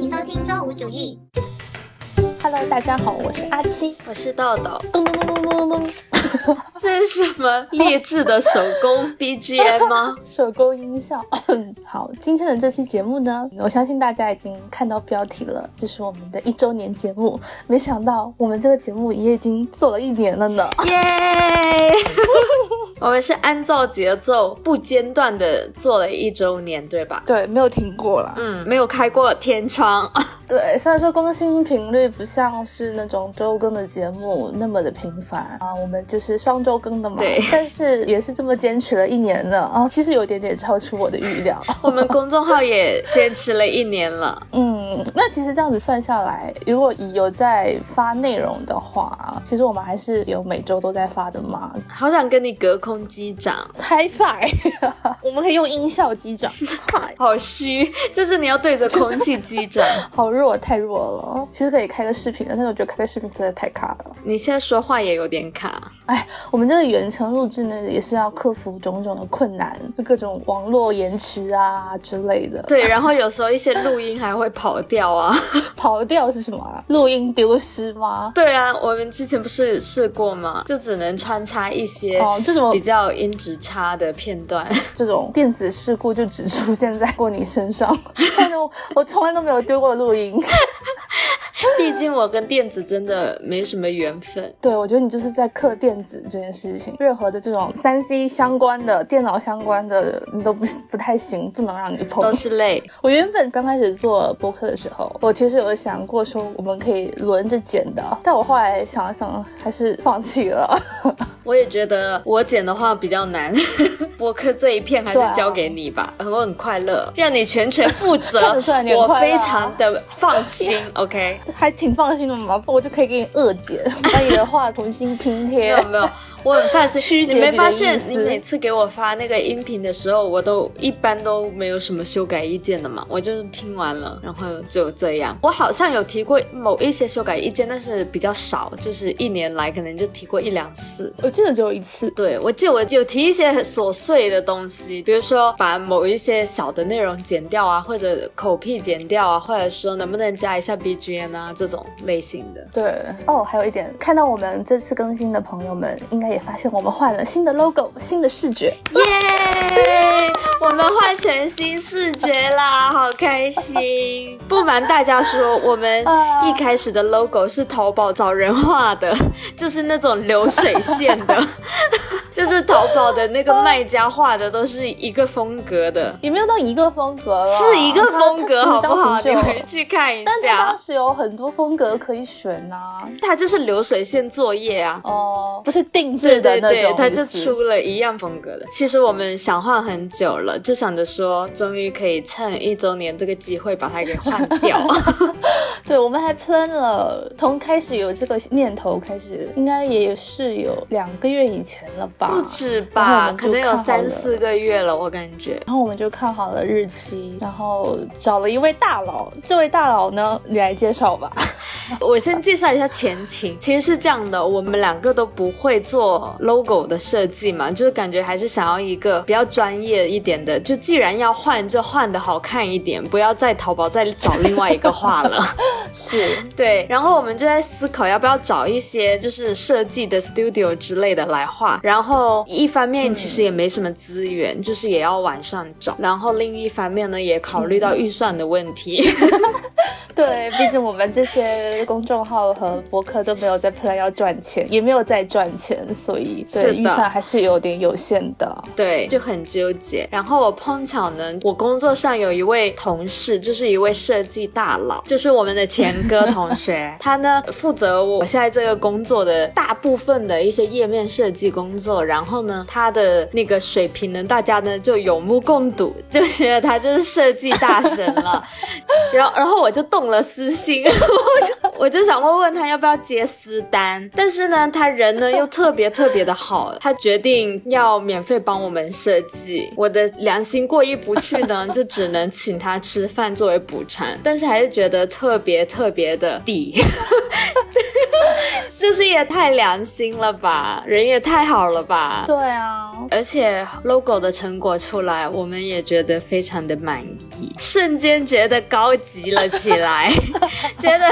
欢迎收听周五主义。Hello，大家好，我是阿七。我是豆豆，咚咚咚咚咚咚咚，这 是什么劣质的手工 BGM 吗？手工音效。好，今天的这期节目呢，我相信大家已经看到标题了，这是我们的一周年节目。没想到我们这个节目也已经做了一年了呢。耶！我们是按照节奏不间断的做了一周年，对吧？对，没有停过了。嗯，没有开过天窗。对，虽然说更新频率不像是那种周更的节目那么的频繁啊，我们就是双周更的嘛。对但是也是这么坚持了一年了啊，其实有点点超出我的预料。我们公众号也坚持了一年了。嗯，那其实这样子算下来，如果以有在发内容的话，其实我们还是有每周都在发的嘛。好想跟你隔空击掌，High five，我们可以用音效击掌。嗨，好虚，就是你要对着空气击掌。好弱，太弱了。其实可以开个视频的，但是我觉得开个视频真的太卡了。你现在说话也有点卡。哎，我们这个远程录制呢，也是要克服种种的困难，就各种网络延迟啊之类的。对，然后有时候一些录音还会跑掉啊。跑调是什么啊？录音丢失吗？对啊，我们之前不是试过吗？就只能穿插一些哦，这种比较音质差的片段。这种电子事故就只出现在过你身上，真的，我从来都没有丢过录音。毕竟我跟电子真的没什么缘分。对，我觉得你就是在克电子这件事情，任何的这种三 C 相关的、电脑相关的，你都不不太行，不能让你碰都。是累，我原本刚开始做播客的时候，我其实有想过说我们可以轮着剪的，但我后来想了想，还是放弃了。我也觉得我剪的话比较难，播客这一片还是交给你吧，我很快乐，让你全权负责我非常的放心。OK，还挺放心的嘛，我就可以给你恶剪，把你的话重新拼贴没贴有。没有，我很放心。你没发现，你每次给我发那个音频的时候，我都一般都没有什么修改意见的嘛，我就是听完了，然后就这样。我好像有提过某一些修改意见，但是比较少，就是一年来可能就提过一两次。我记得只有一次，对，我记得我有提一些很琐碎的东西，比如说把某一些小的内容剪掉啊，或者口癖剪掉啊，或者说能不能加一下 BGM 啊这种类型的。对哦，还有一点，看到我们这次更新的朋友们，应该也发现我们换了新的 logo，新的视觉。耶！我们换全新视觉啦，好开心！不瞒大家说，我们啊一开始的 logo 是淘宝找人画的，就是那种流水线的，就是淘宝的那个卖家画的都是一个风格的，也没有到一个风格了，是一个风格，好不好？你回去看一下但是下当，时有很多风格可以选呐、它就是流水线作业啊。哦，不是定制的那种对，它就出了一样风格的。其实我们想换很久了，就想着说，终于可以趁一周年这个机会把它给换掉。对，我们还 plan 了，从开始有这个念头开始，应该也是有两个月以前了吧？不止吧，可能有三四个月了，我感觉。然后我们就看好了日期，然后找了一位大佬。这位大佬呢，你来介绍吧。我先介绍一下前情，其实是这样的，我们两个都不会做 logo 的设计嘛，就是感觉还是想要一个比较专业一点的，就既然要换，就换的好看一点，不要在淘宝再找另外一个画了。是，对，然后我们就在思考要不要找一些就是设计的 studio 之类的来画。然后一方面其实也没什么资源，就是也要晚上找。然后另一方面呢，也考虑到预算的问题。对，毕竟我们这些公众号和博客都没有在 plan 要赚钱，也没有在赚钱，所以对预算还是有点有限的。对，就很纠结。然后我碰巧呢，我工作上有一位同事，就是一位设计大佬，就是我们的前哥同学，他呢负责我现在这个工作的大部分的一些页面设计工作。然后呢，他的那个水平呢，大家呢就有目共睹，就觉得他就是设计大神了。然后，然后我就动了私心，我就我就想问问他要不要接私单，但是呢，他人呢又特别特别的好，他决定要免费帮我们设计。我的良心过意不去呢，就只能请他吃饭作为补偿，但是还是觉得特别特别的抵。就是也太良心了吧，人也太好了吧。对啊，而且 logo 的成果出来，我们也觉得非常的满意，瞬间觉得高级了起来，觉得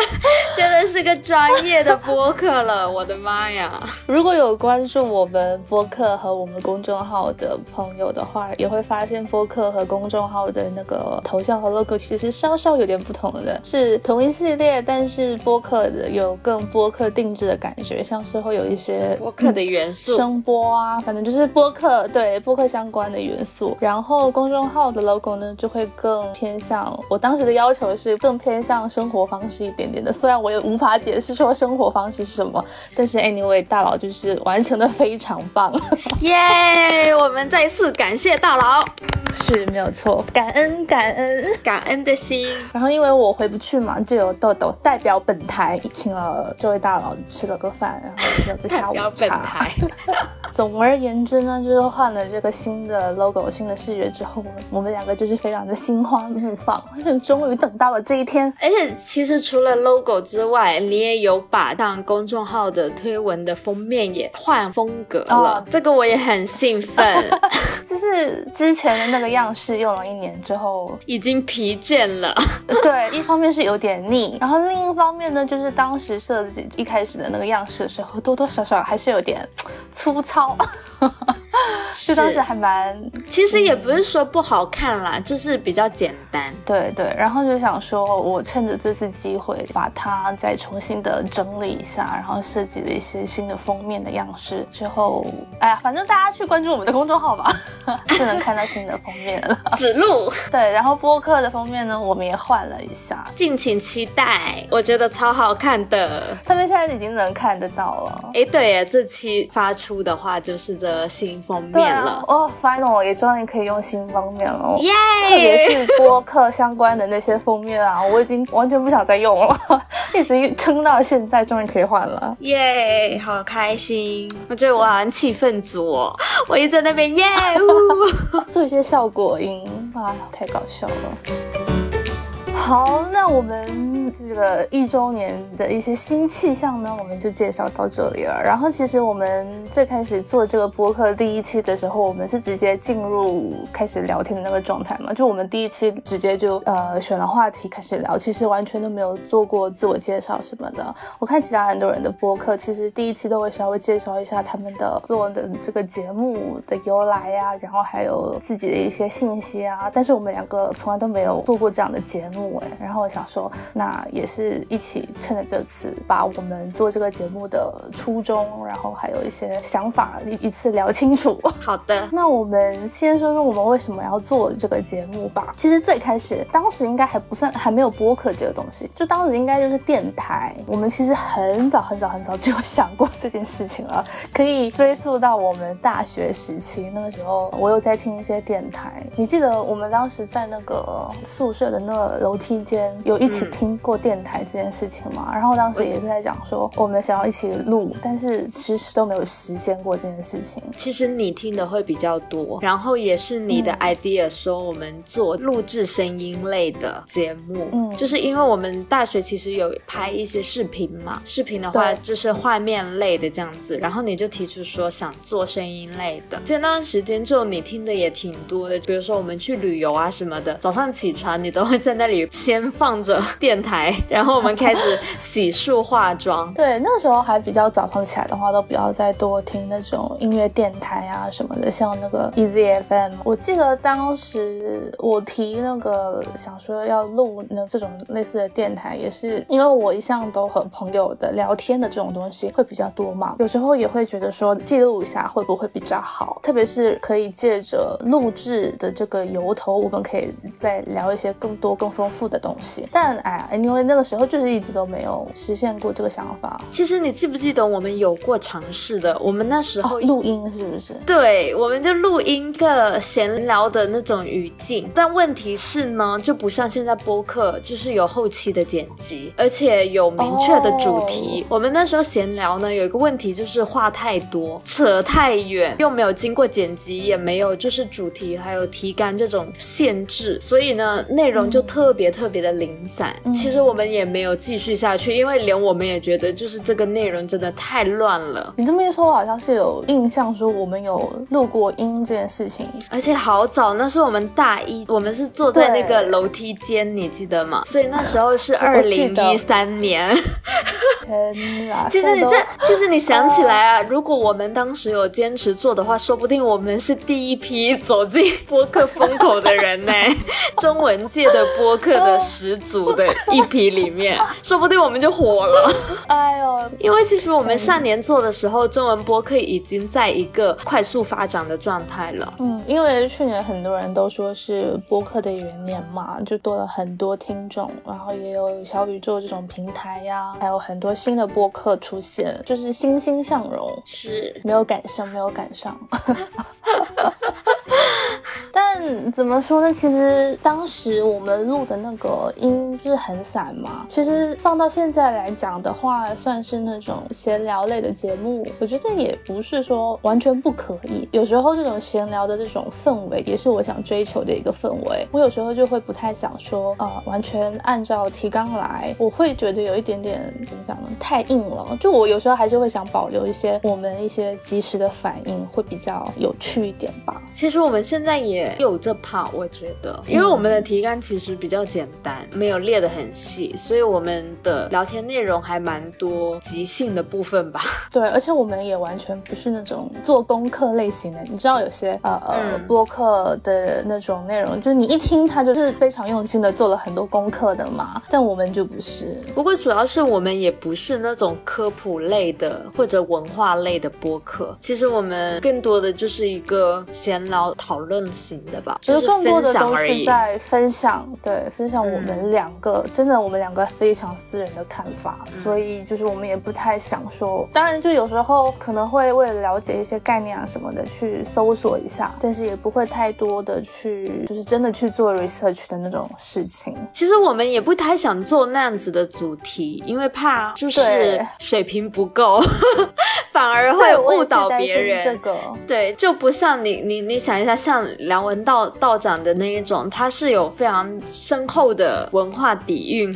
觉得是个专业的播客了，我的妈呀！如果有关注我们播客和我们公众号的朋友的话，也会发现播客和公众号的那个头像和 logo 其实稍稍有点不同的，是同一系列，但是播客的有更播客定制的感觉，像是会有一些 播客的元素，声波啊，反正就是播客对播客相关的元素。然后公众号的 logo 呢，就会更偏向我当时的要求是更偏向生活方式一点点的，虽然我也无法解释说生活方式是什么，但是 anyway 大佬就是完成的非常棒，耶！我们再次感谢大佬，是没有错，感恩感恩感恩的心。然后因为我回不去嘛，就有豆豆代表本台请了这位大佬吃了个饭，然后吃了个下午茶。总而言之呢，就是换了这个新的 logo、新的视觉之后，我们两个就是非常的心花怒放，就终于等到了这一天。而且其实除了 logo 之外，你也有把当公众号的推文的封面也换风格了，这个我也很兴奋。就是之前的那个样式用了一年之后，已经疲倦了。对，一方面是有点腻，然后另一方面呢，就是当时设计一开始的那个样式的时候，多多少少还是有点粗糙。好 就当时还蛮，其实也不是说不好看啦，就是比较简单。对对，然后就想说，我趁着这次机会把它再重新的整理一下，然后设计了一些新的封面的样式。之后，哎呀，反正大家去关注我们的公众号吧，就能看到新的封面了。指路。对，然后播客的封面呢，我们也换了一下，敬请期待。我觉得超好看的，他们现在已经能看得到了。哎，对呀，这期发出的话就是这新封面了。哦，final 也终于可以用新封面了。耶！特别是播客。相关的那些封面啊，我已经完全不想再用了，一直撑到现在，终于可以换了，耶！好开心，我觉得我好像气氛组哦，我一直在那边耶，做一些效果音啊，太搞笑了。好，那我们这个一周年的一些新气象呢，我们就介绍到这里了。然后，其实我们最开始做这个播客第一期的时候，我们是直接进入开始聊天的那个状态嘛？就我们第一期直接就呃选了话题开始聊，其实完全都没有做过自我介绍什么的。我看其他很多人的播客，其实第一期都会稍微介绍一下他们的做的这个节目的由来呀，然后还有自己的一些信息啊。但是我们两个从来都没有做过这样的节目哎。然后我想说，那也是一起趁着这次，把我们做这个节目的初衷，然后还有一些想法一一次聊清楚。好的，那我们先说说我们为什么要做这个节目吧。其实最开始，当时应该还不算还没有播客这个东西，就当时应该就是电台。我们其实很早很早很早就有想过这件事情了，可以追溯到我们大学时期。那个时候，我有在听一些电台。你记得我们当时在那个宿舍的那个楼梯。间有一起听过电台这件事情嘛？然后当时也是在讲说我们想要一起录，但是其实都没有实现过这件事情。其实你听的会比较多，然后也是你的 idea 说我们做录制声音类的节目，嗯，就是因为我们大学其实有拍一些视频嘛，视频的话就是画面类的这样子，然后你就提出说想做声音类的。这段时间就你听的也挺多的，比如说我们去旅游啊什么的，早上起床你都会在那里。先放着电台，然后我们开始洗漱化妆。对，那时候还比较早上起来的话，都比较再多听那种音乐电台啊什么的，像那个 EZ FM。我记得当时我提那个想说要录那这种类似的电台，也是因为我一向都和朋友的聊天的这种东西会比较多嘛，有时候也会觉得说记录一下会不会比较好，特别是可以借着录制的这个由头，我们可以再聊一些更多更丰富。的东西，但哎，因为那个时候就是一直都没有实现过这个想法。其实你记不记得我们有过尝试的？我们那时候录音是不是？对，我们就录音个闲聊的那种语境。但问题是呢，就不像现在播客，就是有后期的剪辑，而且有明确的主题。我们那时候闲聊呢，有一个问题就是话太多，扯太远，又没有经过剪辑，也没有就是主题还有提纲这种限制，所以呢，内容就特别。别特别的零散。嗯其实我们也没有继续下去，因为连我们也觉得就是这个内容真的太乱了。你这么一说，我好像是有印象说我们有录过音这件事情。而且好早，那是我们大一，我们是坐在那个楼梯间，你记得吗？所以那时候是 二零一三年。天哪！其实你这，其实你想起来啊，如果我们当时有坚持做的话，说不定我们是第一批走进播客风口的人呢。中文界的播客的始祖的一批里面，说不定我们就火了。哎呦，因为其实我们上年做的时候，中文播客已经在一个快速发展的状态了。嗯，因为去年很多人都说是播客的元年嘛，就多了很多听众，然后也有小宇宙这种平台呀，还有很多新的播客出现，就是欣欣向荣。是，没有赶上，没有赶上。但怎么说呢？其实当时我们录的那个音就是很散嘛。其实放到现在来讲的话，算是那种闲聊类的节目，我觉得也不是说完全不可以。有时候这种闲聊的这种氛围，也是我想追求的一个氛围。我有时候就会不太想说，呃，完全按照提纲来，我会觉得有一点点怎么讲呢？太硬了。就我有时候还是会想保留一些我们一些及时的反应，会比较有趣一点吧。其实我们现在也有这怕，我觉得，因为我们的提纲其实比较简单，没有列得很细，所以我们的聊天内容还蛮多即兴的部分吧。对，而且我们也完全不是那种做功课类型的。你知道有些呃呃嗯播客的那种内容，就是你一听他就是非常用心的做了很多功课的嘛，但我们就不是。不过主要是我们也不是那种科普类的或者文化类的播客，其实我们更多的就是一个闲聊讨论型的吧，就是更多的都。是在分享，对，分享我嗯们两个、真的我们两个非常私人的看法，嗯所以就是我们也不太想说，当然就有时候可能会为了了解一些概念啊什么的去搜索一下，但是也不会太多的去就是真的去做 research 的那种事情。其实我们也不太想做那样子的主题，因为怕就是水平不够，反而会误导别人。这个。对，就不像你你你想一下，像梁文道道长的那一种，他是有非常深厚的文化底蕴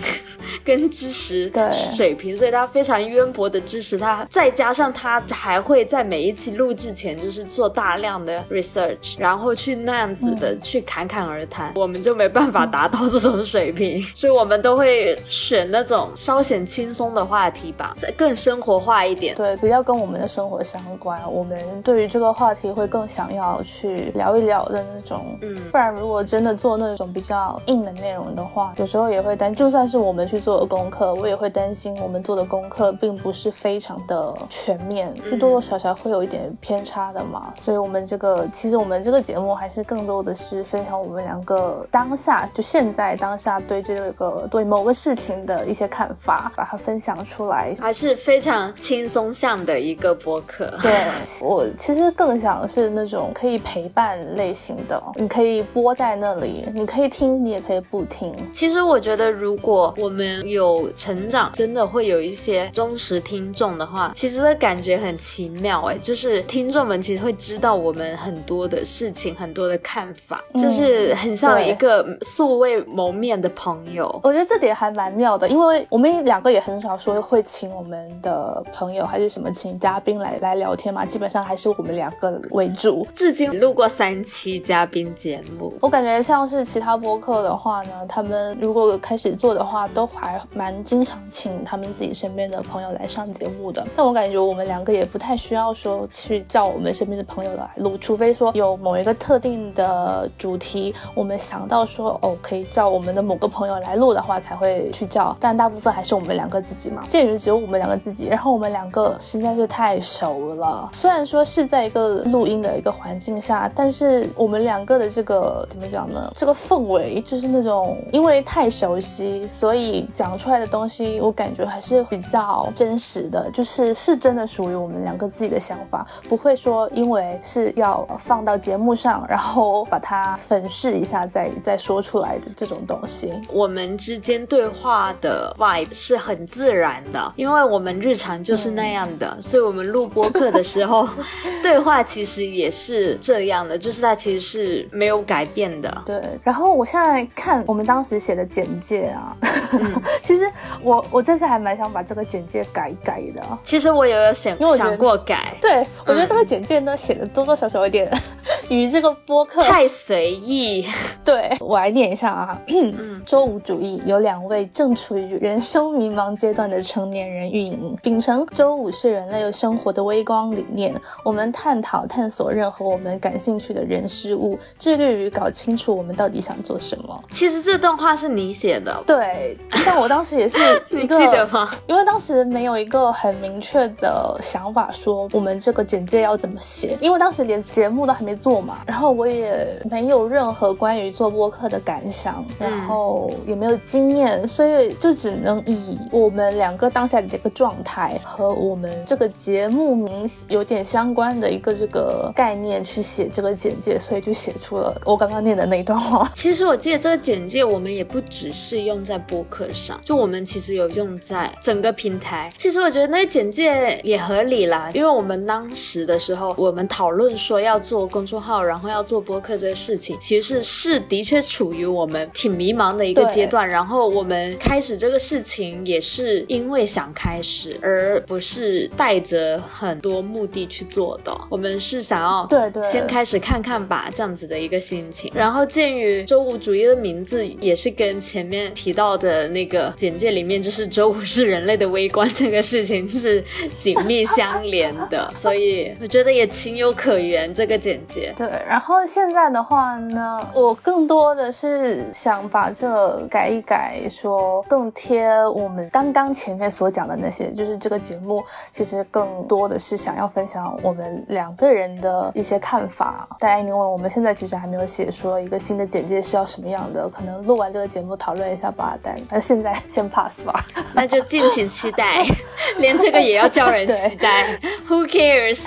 跟知识对水平，所以他非常渊博的知识，他再加上他还会在每一期录制前就是做大量的 research，然后去那样子的去侃侃而谈，我们就没办法达到这种水平，所以我们都会选那种稍显轻松的话题吧，更生活化一点。对，比较跟我们的生活相关，我们对于这个话题会更想要去聊一聊的那种。嗯不然如果真的做那种比较硬的内容的话，有时候也会担，就算是我们去做的功课，我也会担心我们做的功课并不是非常的全面，就多多少少会有一点偏差的嘛。所以我们这个其实我们这个节目还是更多的是分享我们两个当下就现在当下对这个对某个事情的一些看法，把它分享出来。还是非常轻松向的一个播客。对我其实更想是那种可以陪伴类型的，你可以播在那里，你可以听，你也可以不听。其实我觉得，如果我们有成长，真的会有一些忠实听众的话，其实的感觉很奇妙哎，就是听众们其实会知道我们很多的事情，很多的看法，嗯就是很像一个素未谋面的朋友。我觉得这点还蛮妙的，因为我们两个也很少说会请我们的朋友还是什么请嘉宾来来聊天嘛，基本上还是我们两个为主。至今录过三期嘉宾节目，我感觉像是其他播客的话呢，他们如果开始做的话，都还蛮经常请他们自己身边的朋友来上节目的。但我感觉我们两个也不太需要说去叫我们身边的朋友来录，除非说有某一个特定的主题，我们想到说哦可以叫我们的某个朋友来录的话，才会去叫。但大部分还是我们两个自己嘛。鉴于只有我们两个自己，然后我们两个实在是太熟了，虽然说是在一个录音的一个环境下，但是我们两个的这个怎么讲呢？这个氛围就是那种因为太熟悉，所以讲讲出来的东西，我感觉还是比较真实的，就是是真的属于我们两个自己的想法，不会说因为是要放到节目上，然后把它粉饰一下再 再说出来的这种东西。我们之间对话的 vibe 是很自然的，因为我们日常就是那样的，所以我们录播客的时候，对话其实也是这样的，就是它其实是没有改变的。对，然后我现在看我们当时写的简介啊，其实我我这次还蛮想把这个简介改一改的。其实我也有想想过改，对，我觉得这个简介呢写的多多少少有点 与这个播客太随意。对我来念一下啊，周五主义有两位正处于人生迷茫阶段的成年人运营，秉承周五是人类生活的微光理念，我们探讨探索任何我们感兴趣的人事物，致力于搞清楚我们到底想做什么。其实这段话是你写的，对，但我当时也是你 一个记得吗？因为当时没有一个很明确的想法，说我们这个简介要怎么写，因为当时连节目都还没做嘛，然后我也没有任何关于做播客的感想，然后也没有经验，所以就只能以我们两个当下的这个状态和我们这个节目名有点相关的一个这个概念去写这个简介，所以就写出了我刚刚念的那一段话。其实我记得这个简介，我们也不只是用在播客上，就我们其实有用在整个平台。其实我觉得那个简介也合理啦，因为我们当时的时候，我们讨论说要做公众号，然后要做播客这个事情，其实是是的确处于我们挺迷茫的一个阶段。然后我们开始这个事情，也是因为想开始，而不是带着很多目的去做的。我们是想要对对先开始看看吧，这样子的一个心情。然后鉴于周五主义的名字也是跟前面提到的那个简介里面，就是周五是人类的微观这个事情是紧密相连的，所以我觉得也情有可原这个简介。对，然后现在的话呢，我更多的是想把这改一改，说更贴我们刚刚前面所讲的那些，就是这个节目其实更多的是想要分享我们两个人的一些看法。但因为我们现在其实还没有写说一个新的简介是要什么样的，可能录完这个节目讨论一下吧。但但现在先 pass 吧。那就敬请期待，连这个也要叫人 期待。Who cares？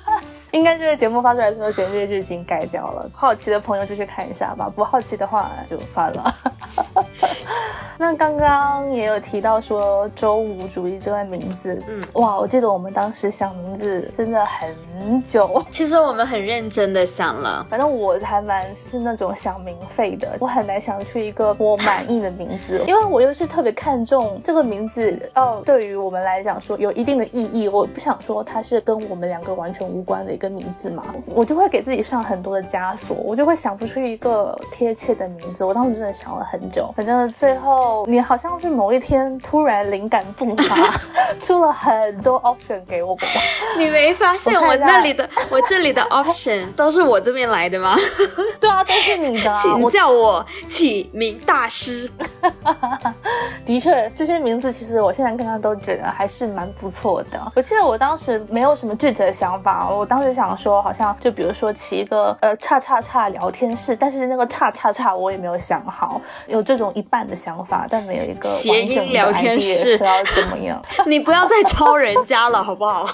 应该这个节目发出来的时候，简介就已经改掉了。好奇的朋友就去看一下吧，不好奇的话就算了。那刚刚也有提到说周五主义这个名字，嗯哇，我记得我们当时想名字真的很久。其实我们很认真的想了。反正我还蛮是那种想名费的，我很难想出一个我满意的名字，因为我又是特别看重这个名字哦对于我们来讲说有一定的意义，我不想说它是跟我们两个完全无关的一个名字嘛，我就会给自己上很多的枷锁，我就会想不出一个贴切的名字。我当时真的想了很久，反正最后你好像是某一天突然灵感迸发，出了很多 option 给我吧。你没发现我那里的 我这里的 option 都是我这边来的吗？对啊，都是你的啊，请叫我起名大师。的确，这些名字其实我现在看看都觉得还是蛮不错的。我记得我当时没有什么具体的想法，我当时想说，好像就比如说起一个呃叉叉叉聊天室，但是那个叉叉叉我也没有想好，有这种一半的想法，但没有一个谐音完整的聊天室是要怎么样 你不要再抄人家了，好不好？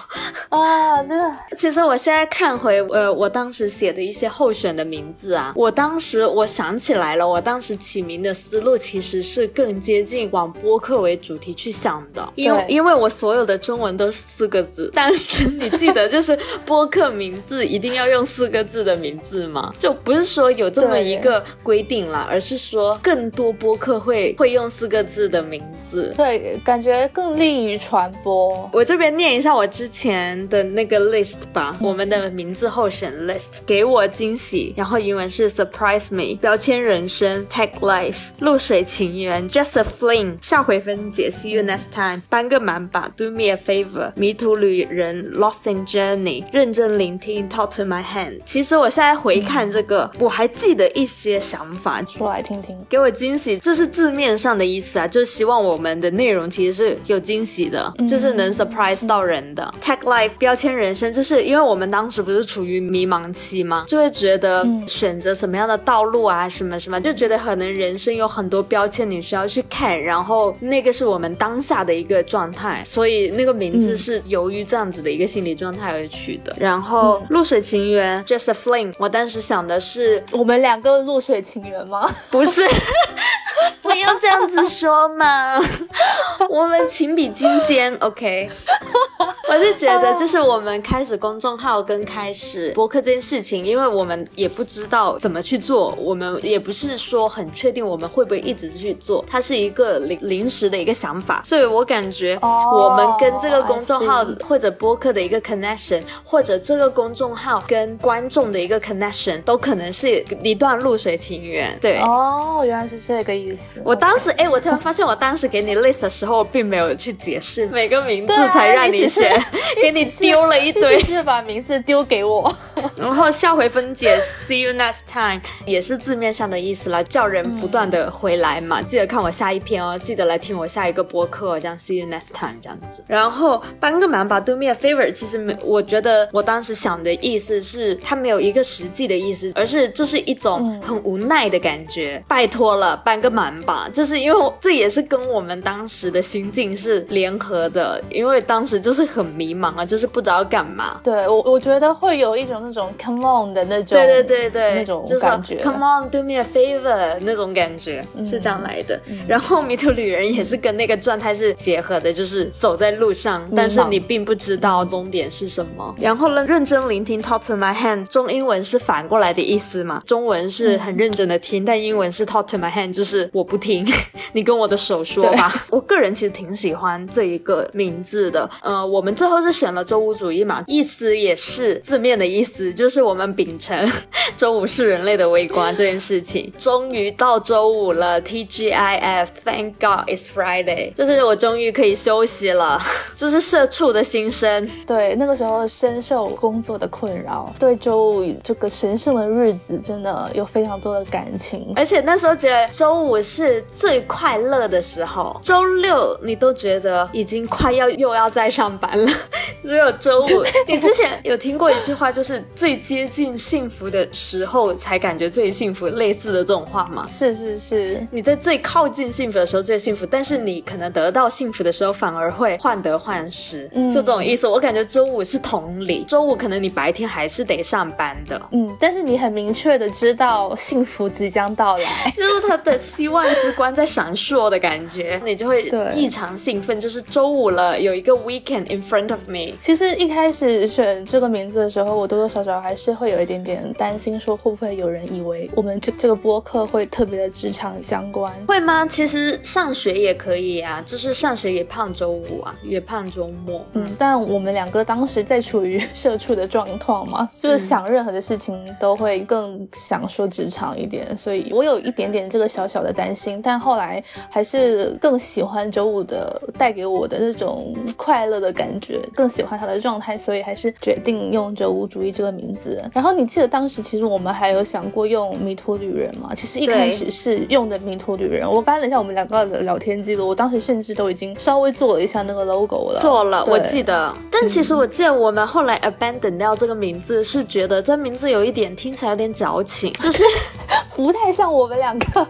啊？对，其实我现在看回呃，我当时写的一些候选的名字啊，我当时我想起来了，我当时起名的思路其实是更接近往播客为主题去想的，因为因为我所有的中文都是四个字，但是你记得就是播客名字一定要用四个字的名字吗？就不是说有这么一个规定了，而是说更多播客会会用四个字的名字。对，感觉更利于传播。我这边念一下我之前的那个 list 吧，我们的名字候选 list，给我惊喜，然后英文是 surprise me，标签人生，tag life，露水情缘，just a fling，下回分解，see you next time，搬个满吧，do me a favor，迷途旅人，lost in journey，认真聆听，talk to my hand。其实我现在回看这个，我还记得一些想法，说来听听。给我惊喜，这是字面上的意思啊，就是希望我们的内容其实是有惊喜的，就是能 surprise 到人的。Tag Life 标签人生，就是因为我们当时不是处于迷茫期吗，就会觉得选择什么样的道路啊，什么什么，就觉得可能人生有很多标签你需要去看，然后那个是我们当下的一个状态，所以那个名字是由于这样子的一个心理状态而取的。然后《露水情缘》Just a Fling，我当时想的是我们两个露水情缘吗？不是。不要这样子说嘛，我们情比金坚，OK。我是觉得，就是我们开始公众号跟开始播客这件事情，因为我们也不知道怎么去做，我们也不是说很确定我们会不会一直去做，它是一个临临时的一个想法，所以我感觉我们跟这个公众号或者播客的一个 connection，或者这个公众号跟观众的一个 connection，都可能是一段露水情缘。对，哦，原来是这个意思。我当时，哎，我突然发现，我当时给你 list 的时候，并没有去解释每个名字，才让你选，给你丢了一堆，是把名字丢给我。然后下回分解，see you next time，也是字面上的意思啦，叫人不断的回来嘛。记得看我下一篇哦，记得来听我下一个播客，这样 see you next time 这样子。然后帮个忙吧，do me a favor，其实没，我觉得我当时想的意思是，它没有一个实际的意思，而是这是一种很无奈的感觉。拜托了，帮个忙吧。就是因为这也是跟我们当时的心境是联合的，因为当时就是很迷茫啊，就是不知道干嘛。对我，我觉得会有一种那种 come on 的那种，对对对对，那种感觉，come on do me a favor 那种感觉是这样来的。然后迷途旅人也是跟那个状态是结合的，就是走在路上，但是你并不知道终点是什么。然后呢，认真聆听 talk to my hand，中英文是反过来的意思嘛？中文是很认真的听，但英文是 talk to my hand，就是我不听。你跟我的手说吧。我个人其实挺喜欢这一个名字的。呃，我们最后是选了周五主义嘛，意思也是字面的意思，就是我们秉承 周五是人类的微观这件事情。终于到周五了，TGIF，Thank God it's Friday，就是我终于可以休息了。这是社畜的心声。对，那个时候深受工作的困扰，对周五这个神圣的日子真的有非常多的感情。而且那时候觉得周五是。最快乐的时候，周六你都觉得已经快要又要再上班了，只有周五。你之前有听过一句话，就是最接近幸福的时候才感觉最幸福，类似的这种话吗？是是是，你在最靠近幸福的时候最幸福，但是你可能得到幸福的时候反而会患得患失，嗯就这种意思。我感觉周五是同理，周五可能你白天还是得上班的，嗯，但是你很明确的知道幸福即将到来，就是他的希望之。光在闪烁的感觉，你就会异常兴奋。就是周五了，有一个 weekend in front of me。其实一开始选这个名字的时候，我多多少少还是会有一点点担心，说会不会有人以为我们这这个播客会特别的职场相关？会吗？其实上学也可以啊，就是上学也盼周五啊，也盼周末。嗯，但我们两个当时在处于社畜的状况嘛，就是想任何的事情都会更想说职场一点，所以我有一点点这个小小的担心。但后来还是更喜欢周五的带给我的那种快乐的感觉，更喜欢他的状态，所以还是决定用着无主义这个名字。然后你记得当时其实我们还有想过用迷途旅人吗？其实一开始是用的迷途旅人。我翻了一下我们两个的聊天记录，我当时甚至都已经稍微做了一下那个 logo 了。做了，我记得。但其实我记得我们后来 abandon 掉这个名字，是觉得这名字有一点听起来有点矫情，就是 不太像我们两个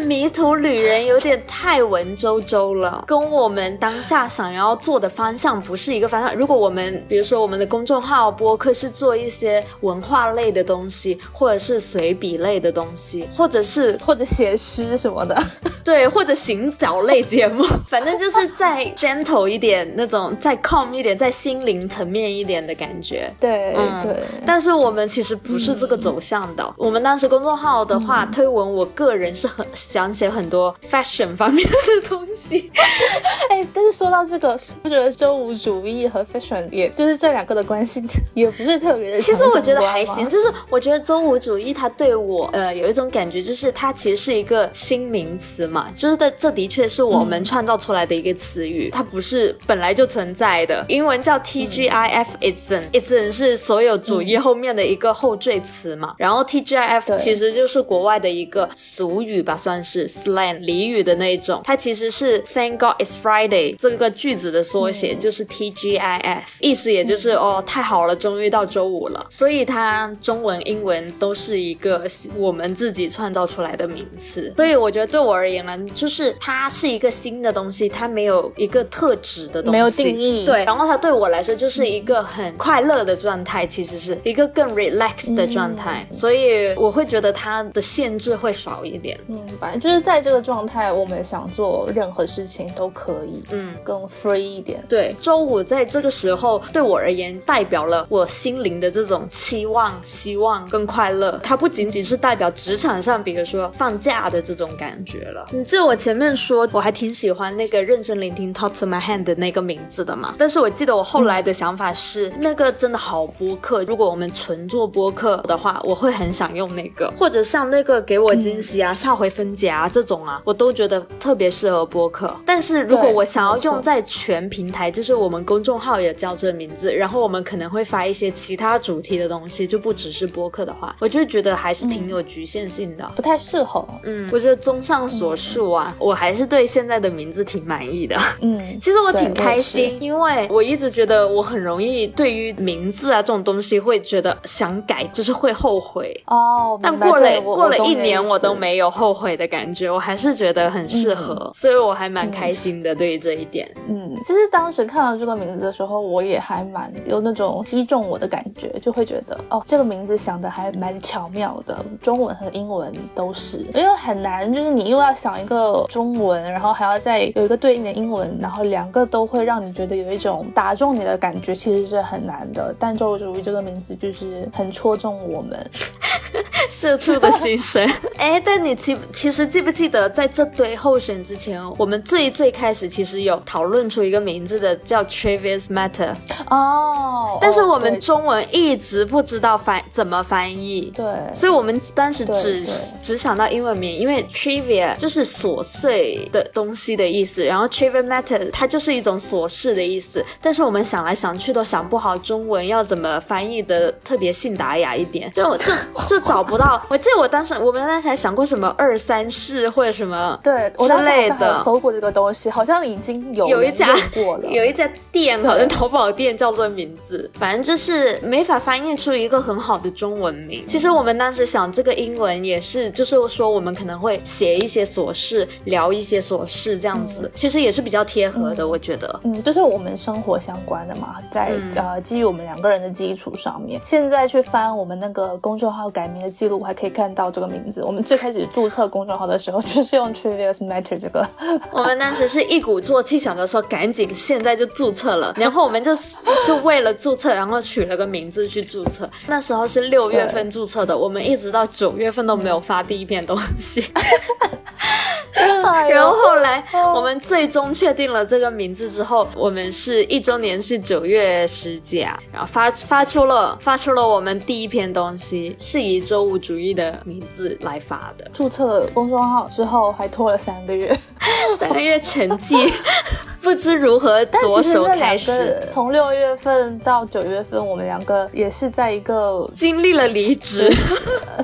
迷途。旅人有点太文绉绉了，跟我们当下想要做的方向不是一个方向。如果我们比如说我们的公众号播客是做一些文化类的东西，或者是随笔类的东西，或者是或者写诗什么的，对，或者行脚类节目，反正就是再 gentle 一点，那种再 calm 一点，在心灵层面一点的感觉。对，对。但是我们其实不是这个走向的。我们当时公众号的话推文，我个人是很想写很。多 fashion 方面的东西，哎，但是说到这个，我觉得周五主义和 fashion，也就是这两个的关系也不是特别的。其实我觉得还行，就是我觉得周五主义它对我呃有一种感觉，就是它其实是一个新名词嘛，就是的这的确是我们创造出来的一个词语，它不是本来就存在的。英文叫 TGIF，isn't，isn't 是所有主义后面的一个后缀词嘛，然后 TGIF 其实就是国外的一个俗语吧，算是。slang 俚语的那种，它其实是 Thank God it's Friday 这个个句子的缩写，就是 TGIF，意思也就是哦，太好了，终于到周五了。所以它中文、英文都是一个我们自己创造出来的名词。所以我觉得对我而言呢，就是它是一个新的东西，它没有一个特指的东西，没有定义。对，然后它对我来说就是一个很快乐的状态，其实是一个更 relax 的状态。所以我会觉得它的限制会少一点。明白，就是在这个状态，我们想做任何事情都可以，嗯，更 free 一点。对，周五在这个时候对我而言，代表了我心灵的这种期望、希望跟快乐。它不仅仅是代表职场上，比如说放假的这种感觉了。你记得我前面说，我还挺喜欢那个认真聆听 Talk to my hand 的那个名字的嘛？但是我记得我后来的想法是，那个真的好播客。如果我们纯做播客的话，我会很想用那个，或者像那个给我惊喜啊、下回分解啊这种啊，我都觉得特别适合播客。但是如果我想要用在全平台，就是我们公众号也叫这名字，然后我们可能会发一些其他主题的东西，就不只是播客的话，我就觉得还是挺有局限性的，不太适合。嗯，我觉得综上所述啊，我还是对现在的名字挺满意的。嗯，其实我挺开心，因为我一直觉得我很容易对于名字啊这种东西会觉得想改，就是会后悔哦。但过了过了一年，我都没有后悔的感觉，我还是觉得很适合，所以我还蛮开心的对于这一点。嗯，其实当时看到这个名字的时候，我也还蛮有那种击中我的感觉，就会觉得哦，这个名字想的还蛮巧妙的，中文和英文都是，因为很难，就是你又要想一个中文，然后还要再有一个对应的英文，然后两个都会让你觉得有一种打中你的感觉，其实是很难的。但周主义这个名字就是很戳中我们社畜的心声。哎，但你其其实记不记得，在这堆候选之前，我们最最开始其实有讨论出一个名字的，叫 Travis Matter。哦，但是我们中文一直不知道翻怎么翻译。对，所以我们当时只只想到英文名，因为 Trivia 就是琐碎的东西的意思，然后 Trivia Matter 它就是一种琐事的意思。但是我们想来想去都想不好中文要怎么翻译的特别信达雅一点，就就就找不到。我记得我当时我们当时还想过什么二三事或者什么对之类的，搜过这个东西，好像已经有有一家过了，有一家店好像淘宝店叫做名字，反正就是没法翻译出一个很好的中文名。其实我们当时想这个英文也是，就是说我们可能会写一些琐事，聊一些琐事这样子，其实也是比较贴合的，我觉得。嗯，就是我们生活相关的嘛，在呃基于我们两个人的基础上面，现在去翻我们那个公众号改名的记录，还可以看到这个名字。我们最开始注册公众号的时候，就是用 Trivial Matter 这个。我们当时是一鼓作气想着说，赶紧现在就注册了，然后我们就就为了注册，然后取了个名字去注册。那时候是六月份注册的，我们一直到九月份都没有发第一篇东西。然后后来我们最终确定了这个名字之后，我们是一周年是九月十几啊，然后发发出了发出了我们第一篇东西，是以周五主义的名字来发的。注册公众号之后还拖了三个月，三个月沉寂。不知如何着手开始。从六月份到九月份，我们两个也是在一个经历了离职，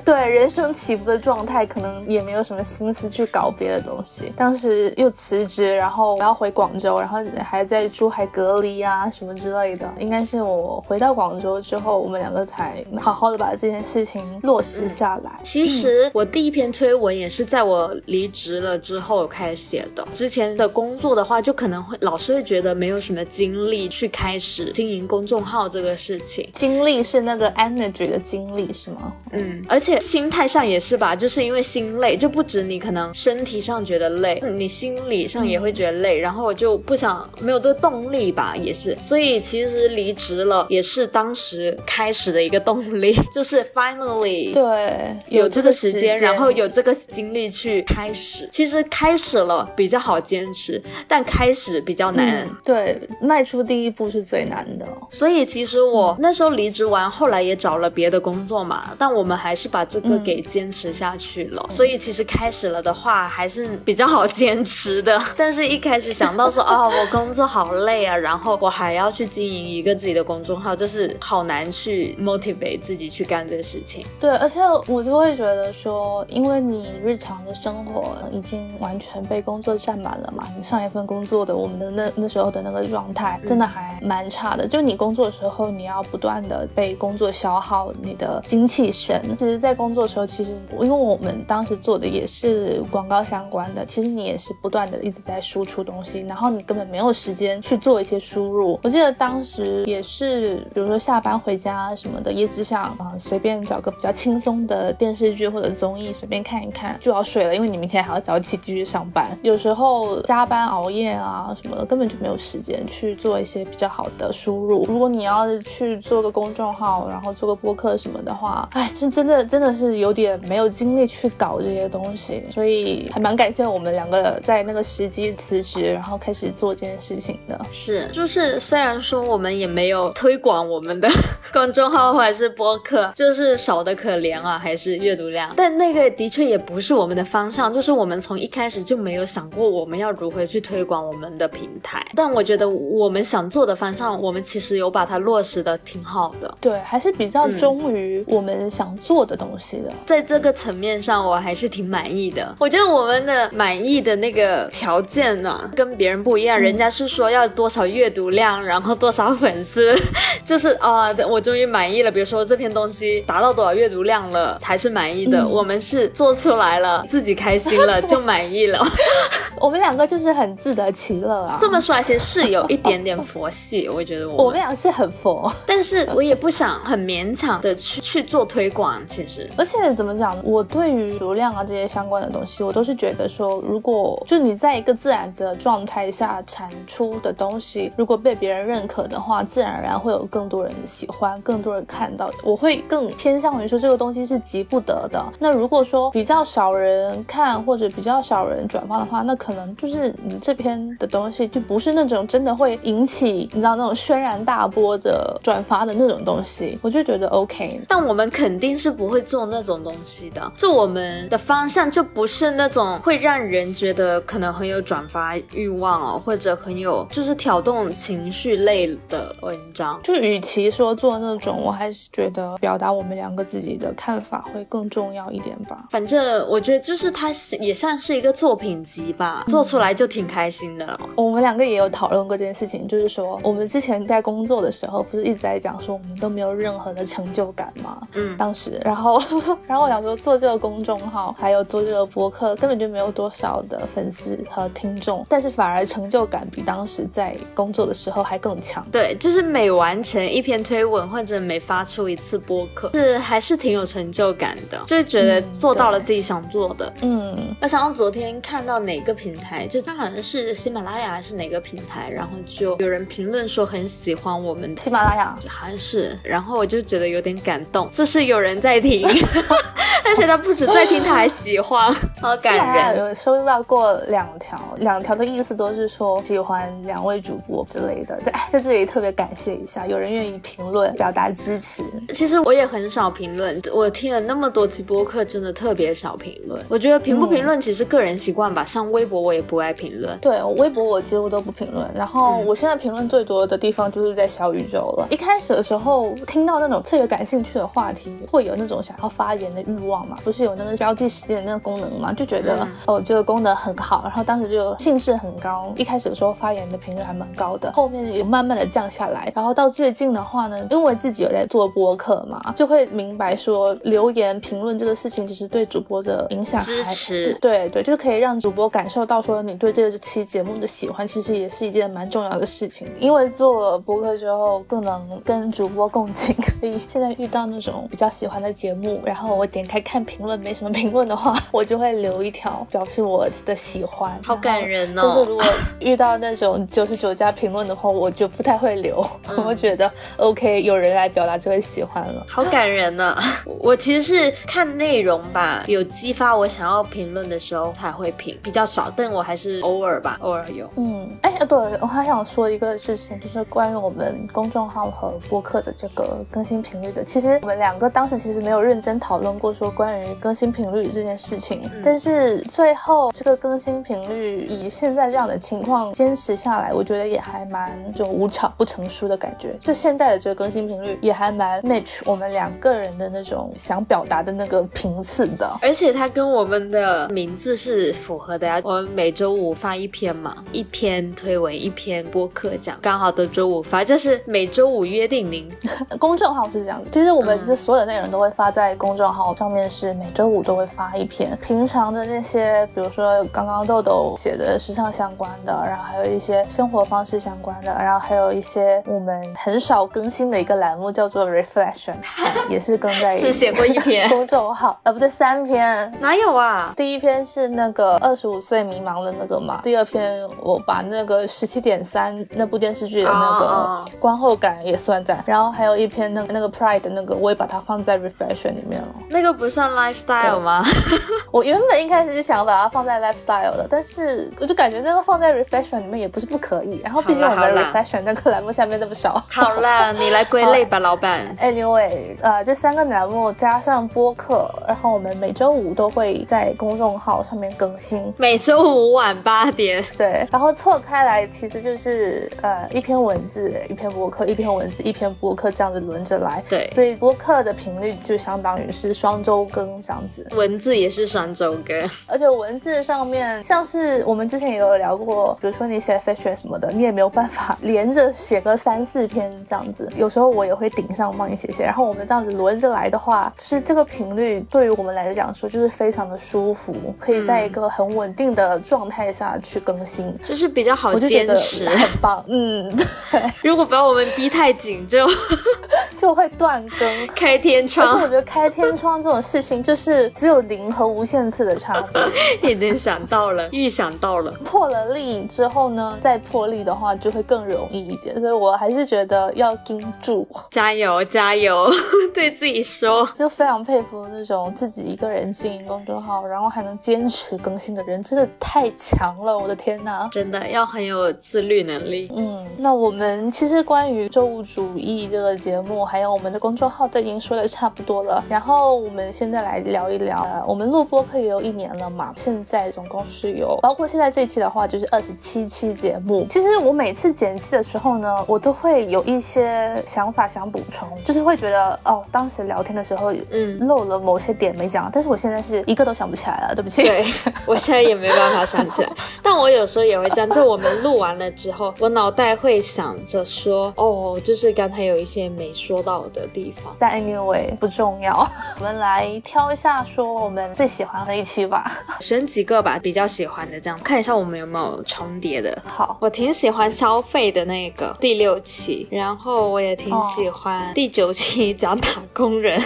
对人生起伏的状态，可能也没有什么心思去搞别的东西。当时又辞职，然后我要回广州，然后还在珠海隔离啊什么之类的。应该是我回到广州之后，我们两个才好好的把这件事情落实下来。其实我第一篇推文也是在我离职了之后开始写的。之前的工作的话，就可能。会老是会觉得没有什么精力去开始经营公众号这个事情，精力是那个 energy 的精力是吗？嗯，而且心态上也是吧，就是因为心累，就不止你可能身体上觉得累，你心理上也会觉得累，然后我就不想没有这个动力吧，也是，所以其实离职了也是当时开始的一个动力，就是 finally 对有这个时间，然后有这个精力去开始，其实开始了比较好坚持，但开始。比较难，对，迈出第一步是最难的。所以其实我那时候离职完，后来也找了别的工作嘛，但我们还是把这个给坚持下去了。所以其实开始了的话，还是比较好坚持的。但是一开始想到说，哦，我工作好累啊，然后我还要去经营一个自己的公众号，就是好难去 motivate 自己去干这个事情。对，而且我就会觉得说，因为你日常的生活已经完全被工作占满了嘛，你上一份工作的。我们的那那时候的那个状态，真的还蛮差的。就你工作的时候，你要不断的被工作消耗你的精气神。其实，在工作的时候，其实因为我们当时做的也是广告相关的，其实你也是不断的一直在输出东西，然后你根本没有时间去做一些输入。我记得当时也是，比如说下班回家什么的，也只想啊随便找个比较轻松的电视剧或者综艺随便看一看就要睡了，因为你明天还要早起继续上班。有时候加班熬夜啊什么的，根本就没有时间去做一些比较好的输入。如果你要去做个公众号，然后做个播客什么的话，哎，这真的真的是有点没有精力去搞这些东西，所以还蛮感谢我们两个在那个时机辞职，然后开始做这件事情的。是，就是虽然说我们也没有推广我们的 公众号或者是播客，就是少的可怜啊，还是阅读量，但那个的确也不是我们的方向，就是我们从一开始就没有想过我们要如何去推广我们的平台。但我觉得我们想做的方向，我们其实有把它落实的挺好的。对，还是比较忠于我们想做的东西的。在这个层面上，我还是挺满意的。我觉得我们的满意的那个条件呢，跟别人不一样。人家是说要多少阅读量，然后多少粉丝，就是啊，我终于满意了。比如说这篇东西达到多少阅读量了，才是满意的。我们是做出来了，自己开心了 就满意了。我们两个就是很自得其乐啊。这么说来，其实是有一点点佛系。我觉得我我们俩是很佛，但是我也不想很勉强的去去做推广。其实，而且怎么讲，我对于流量啊这些相关的东西，我都是觉得的说，如果就你在一个自然的状态下产出的东西，如果被别人认可的话，自然而然会有更多人喜欢，更多人看到。我会更偏向于说这个东西是急不得的。那如果说比较少人看或者比较少人转发的话，那可能就是你这篇的东西就不是那种真的会引起你知道那种轩然大波的转发的那种东西，我就觉得 OK。但我们肯定是不会做那种东西的，就我们的方向就不是那种会让人觉得可能很有转发欲望哦，或者很有就是挑动情绪类的文章。就与其说做那种，我还是觉得表达我们两个自己的看法会更重要一点吧。反正我觉得就是它也算是一个作品集吧，做出来就挺开心的了。我们两个也有讨论过这件事情，就是说我们之前在工作的时候，不是一直在讲说我们都没有任何的成就感吗？嗯，当时，然后，然后我想说做这个公众号，还有做这个博客，根本就没有多少的粉丝和听众，但是反而成就感比当时在工作的时候还更强。对，就是每完成一篇推文或者每发出一次播客，是还是挺有成就感的，就是觉得做到了自己想做的。嗯，我想到昨天看到哪个平台，就它好像是喜马拉雅还是哪个平台，然后就有人评论说很喜欢我们喜马拉雅，好像是，然后我就觉得有点感动，就是有人在听。而且他不止在听，他还喜欢，好感人。有收到过两条，两条的意思都是说喜欢两位主播之类的。在在这里特别感谢一下，有人愿意评论表达支持。其实我也很少评论，我听了那么多期播客，真的特别少评论。我觉得评不评论其实个人习惯吧。像微博我也不爱评论，对，微博我几乎都不评论。然后我现在评论最多的地方就是在小宇宙了。一开始的时候听到那种特别感兴趣的话题，会有那种想要发言的欲望嘛？不是有那个标记时间的那个功能嘛？就觉得哦，这个功能很好，然后当时就兴致很高。一开始的时候发言的频率还蛮高的，后面也慢慢的降下来。然后到最近的话呢，因为自己有在做播客嘛，就会明白说留言评论这个事情，其实对主播的影响支持，对对，就是可以让主播感受到说你对这期节目的喜欢，其实也是一件蛮重要的事情。因为做了播客之后，更能跟主播共情，所以现在遇到那种比较喜欢的节目，然后我点开看评论，没什么评论的话，我就会留一条表示我的喜欢，好感人哦。就是如果遇到那种九十九加评论的话，我就不太会留，我觉得 OK，有人来表达就会喜欢了，好感人呢。我其实是看内容吧，有激发我想要评论的时候才会评，比较少，但我还是偶尔吧，偶尔有。嗯，哎，对，我还想说一个事情，就是关于我们公众号和播客的这个更新频率的。其实我们两个当时其实没有认真讨论过说关于更新频率这件事情，但是最后这个更新频率以现在这样的情况坚持下来，我觉得也还蛮就无巧不成书的感觉。就现在的这个更新频率也还蛮 match 我们两个人的那种想表达的那个频次的，而且它跟我们的名字是符合的呀。我们每周五发一篇嘛，一篇推文一篇播客这样，刚好都周五发，就是每周五约定您。公众号是这样子，其实我们这所有的内容都会发在公众号上面，是每周五都会发一篇。平常的那些，比如说刚刚豆豆写的时尚相关的，然后还有一些生活方式相关的，然后还有一些我们很少更新的一个栏目叫做 Reflection，也是更在是写过一篇 公众号，呃，不对，三篇。哪有啊？第一篇是那个二十五岁迷茫的那个嘛，第二篇我把那个十七点三那部电视剧的那个观后感也算在，然后还有一篇那个那个 Pride 的那个，我也把它放在 Reflection 里面了。那个不算 lifestyle 吗？我原本一开始是想把它放在 lifestyle 的，但是我就感觉那个放在 Reflection 里面也不是不可以。然后毕竟我们 Reflection 那个栏目下面那么少。好啦，你来归类吧，老板。Anyway，呃，这三个栏目加上播客，然后我们每周五都会在公众号上面更新，每周五晚八点。对，然后错开来其实就是呃一篇文字一篇播客，一篇文字一篇播客这样子轮着来。对，所以播客的频率就相当于是双周更这样子，文字也是双周更，而且文字上面像是我们之前也有聊过，比如说你写 fashion 什么的，你也没有办法连着写个三四篇这样子，有时候我也会顶上帮你写写，然后我们这样子轮着来的话，就是这个频率对于我们来讲说就是非常的舒服，可以在一个很稳定的状态下去更新，就是比较好坚持，很棒。嗯，对。如果把我们逼太紧，就 就会断更，开天窗。而且我觉得开天窗这种事情，就是只有零和无限次的差别。已经想到了，预想到了。破了例之后呢，再破例的话就会更容易一点。所以我还是觉得要盯住，加油加油，对自己说。就非常佩服那种自己一个人经营公众号，然后还能坚持更新的人，真的太强了！我的天哪，真的要很有自律能力。嗯，那我们其实关于周物主义这个节目，还有我们的公众号都已经说的差不多了。然后我们现在来聊一聊，呃，我们录播课也有一年了嘛，现在总共是有，包括现在这一期的话，就是二十七期节目。其实我每次剪辑的时候呢，我都会有一些想法想补充，就是会觉得哦，当时聊天的时候，嗯，漏了某些点没讲，但是我现在是一个都想不起来了，对不起。对我现在也没办法想起来，但我有时候也会这样，就我们录完了之后，我脑袋会想着说，哦，就是刚才有一些没说到的地方。但 anyway 不重要，我们来挑一下说我们最喜欢的一期吧，选几个吧，比较喜欢的这样看一下我们有没有重叠的。好，我挺喜欢消费的那个第六期，然后我也挺喜欢第九期讲打工人，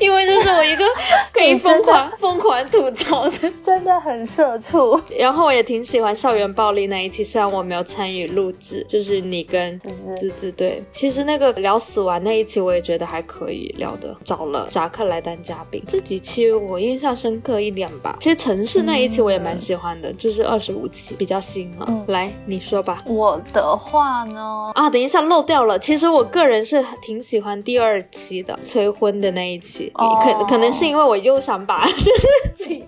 因为这是我一个 可以疯狂疯狂吐槽的，真的很社畜。然后我也挺喜欢校园暴力那一期，虽然我没有参与录制，就是你跟滋滋对，其实那个聊死亡那一期我也觉得还可以聊的，找了扎克来当嘉宾。这几期我印象深刻一点吧，其实城市那一期我也蛮喜欢的，就是二十五期比较新嘛。来你说吧，我的话呢？啊，等一下漏掉了。其实我个人是挺喜欢第二期的催婚的那一期，可可能是因为我又想把 就是自己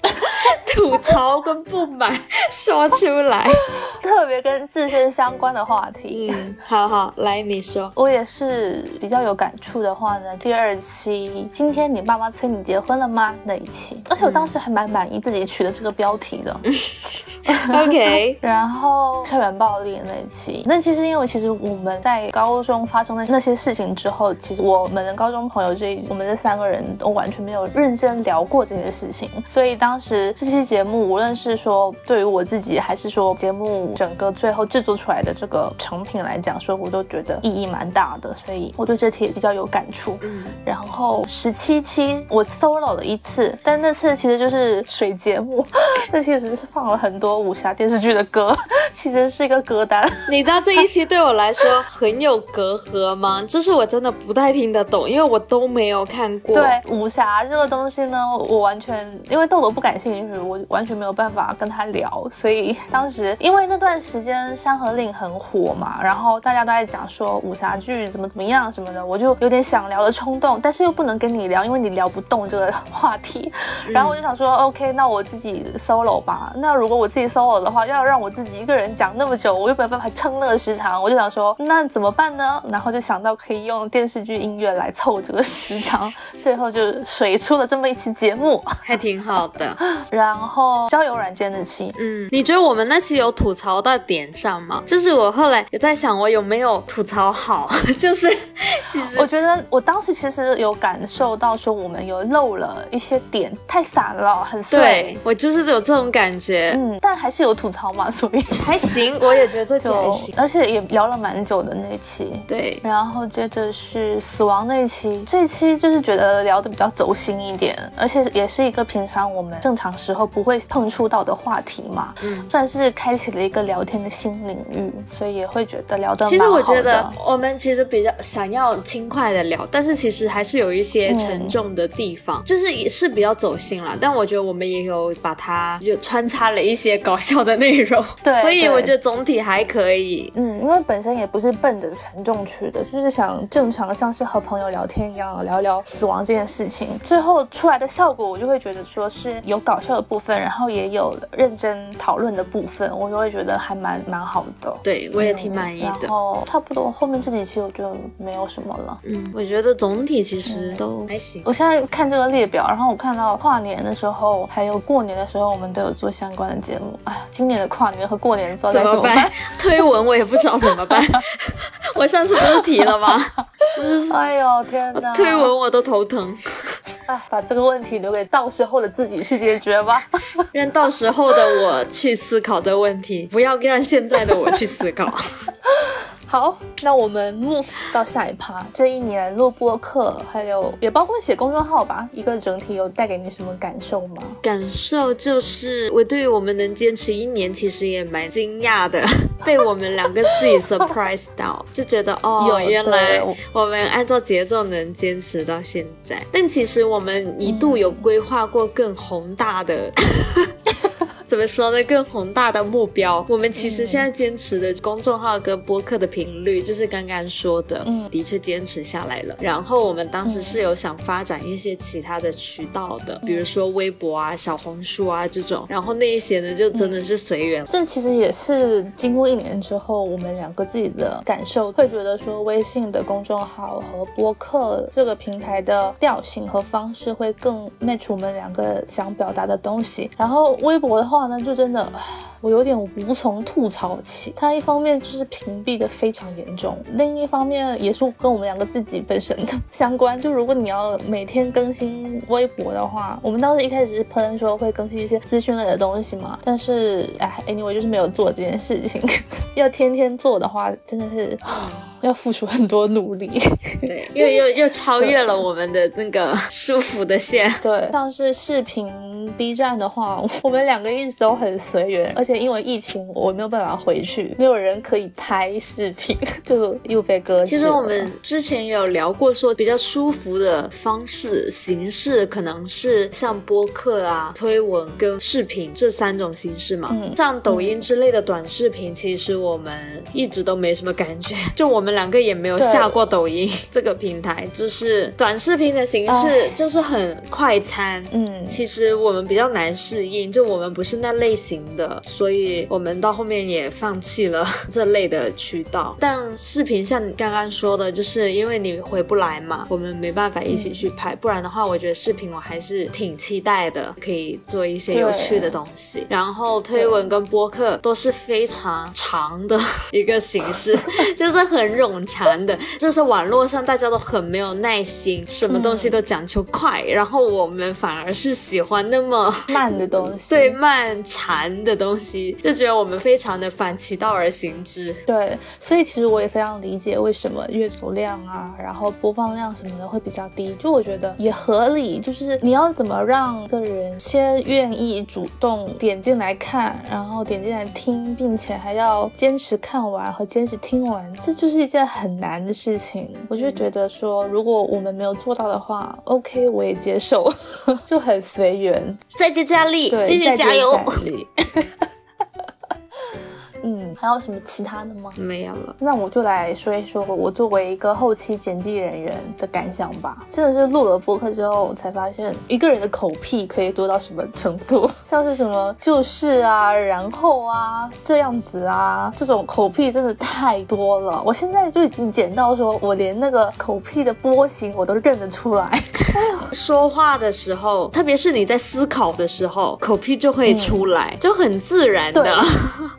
吐槽跟不满说出来，特别跟自身相关的话题。嗯，好好来你说，我也是比较有感触的话呢。第二期，今天你爸妈催你结婚了吗？那一期，而且我当时还蛮满意自己取的这个标题的。OK，然后校园暴力那一期，那其实因为其实我们在高中发生的那些事情之后，其实我们的高中朋友这我们这三个人都完全没有认真聊过这些事情，所以当时这期节目，无论是说对于我自己，还是说节目整个最后制作出来的这个成品来讲，说我都觉得意义蛮大的，所以我对这题也比较有感触。嗯，然后十七期我 solo 了一次，但那次其实就是水节目，那其实是放了很多武侠电视剧的歌，其实是一个歌单。你知道这一期对我来说很有隔阂吗？就是我真的不太听得懂，因为我都没有看过。对武侠这个东西呢，我完全因为豆豆不感兴趣，我完全没有办法跟他聊。所以当时因为那段时间《山河令》很火嘛，然后大家都在讲说武侠剧怎么怎么样什么的，我就有点想聊的冲动，但是又不能跟你聊，因为你聊不动这个 话题。然后我就想说，OK，那我自己 solo 吧。那如果我自己 solo 的话，要让我自己一个人讲那么久，我又没有办法撑那个时长。我就想说，那怎么办呢？然后就想到可以用电视剧音乐来凑这个时长，最后就水出了这么一期节目，还挺好的。然后交友软件那期，嗯，你觉得我们那期有吐槽到点上吗？就是我后来也在想，我有没有吐槽好？就是其实我觉得我当时其实有感受到说我们有漏了一些点，太散了，很碎。对我就是有这种感觉，嗯，但还是有吐槽嘛，所以还行，我也觉得这期还行。而且也聊了蛮久的那一期。对，然后接着是死亡那一期，这一期就是觉得聊得比较走心一点，而且也是一个平常我们正常时候不会碰触到的话题嘛，嗯。算是开启了一个聊天的新领域，所以也会觉得聊得其实我觉得的。我们其实比较想要轻快的聊，但是其实还是有一些沉重的地方，就是也是比较走心了。但我觉得我们也有把它就穿插了一些搞笑的内容，对 所以我觉得总体还可以。嗯，因为本身也不是奔着沉重去的，就是想正常像是和朋友聊天一样聊聊死亡这件事情。最后出来的效果，我就会觉得说是有搞笑的部分，然后也有认真讨论的部分，我就会觉得还蛮蛮好的。对我也挺满意的然。后差不多后面这几期我就没有什么了。嗯，我觉得总体其实都还行。我现在看这个列表，然后我看到跨年的时候，还有过年的时候，我们都有做相关的节目。哎呀，今年的跨年和过年不知道怎么办该怎么办。？推文我也不知道怎么办。我上次不是提了吗？哎呦天哪！推文我都头疼，哎，把这个问题留给到时候的自己去解决吧。让到时候的我去思考这个问题，不要让现在的我去思考。好，那我们 move 到下一趴。这一年录播课，还有也包括写公众号吧，一个整体有带给你什么感受吗？感受就是，我对于我们能坚持一年，其实也蛮惊讶的，被我们两个自己 surprise 到，就觉得哦，原来我们按照节奏能坚持到现在。但其实我们一度有规划过更宏大的。怎么说呢？更宏大的目标，我们其实现在坚持的公众号跟播客的频率，就是刚刚说的，嗯的确坚持下来了。然后我们当时是有想发展一些其他的渠道的，比如说微博啊、小红书啊这种。然后那一些呢，就真的是随缘。这其实也是经过一年之后，我们两个自己的感受，会觉得说微信的公众号和播客这个平台的调性和方式会更 match 我们两个想表达的东西。然后微博的话话呢，就真的唉我有点无从吐槽起。他一方面就是屏蔽的非常严重，另一方面也是跟我们两个自己本身的相关。就如果你要每天更新微博的话，我们当时一开始是 plan 说会更新一些资讯类的东西嘛，但是哎，anyway 就是没有做这件事情。要天天做的话，真的是要付出很多努力。对，又又又超越了我们的那个舒服的线。对，像是视频 B 站的话，我们两个一直都很随缘，而且因为疫情，我没有办法回去，没有人可以拍视频，就又被搁置。其实我们之前也有聊过，说比较舒服的方式形式，可能是像播客啊、推文跟视频这三种形式嘛。嗯像抖音之类的短视频，其实我们一直都没什么感觉，就我们两个也没有下过抖音这个平台，就是短视频的形式就是很快餐。嗯，其实我们比较难适应，就我们不是那类型的，所以我们到后面也放弃了 这类的渠道。但视频像你刚刚说的，就是因为你回不来嘛，我们没办法一起去拍，不然的话，我觉得视频我还是挺期待的，可以做一些有趣的东西。然后推文跟播客都是非常长的 一个形式，就是很冗长的，就是网络上大家都很没有耐心，什么东西都讲求快，然后我们反而是喜欢那么慢的东西，对慢长的东西，就觉得我们非常的反其道而行之。对，所以其实我也非常理解为什么阅读量啊，然后播放量什么的会比较低。就我觉得也合理，就是你要怎么让个人先愿意主动点进来看，然后点进来听，并且还要坚持看完和坚持听完，这就是一件很难的事情。我就觉得说，如果我们没有做到的话，OK，我也接受，就很随缘。再接再厉，继续加油！嗯，还有什么其他的吗？没有了。那我就来说一说我作为一个后期剪辑人员的感想吧。真的是录了播客之后，才发现一个人的口癖可以多到什么程度，像是什么就是啊，然后啊，这样子啊，这种口癖真的太多了。我现在就已经剪到说，我连那个口癖的波形我都认得出来。说话的时候，特别是你在思考的时候，口癖就会出来，就很自然的。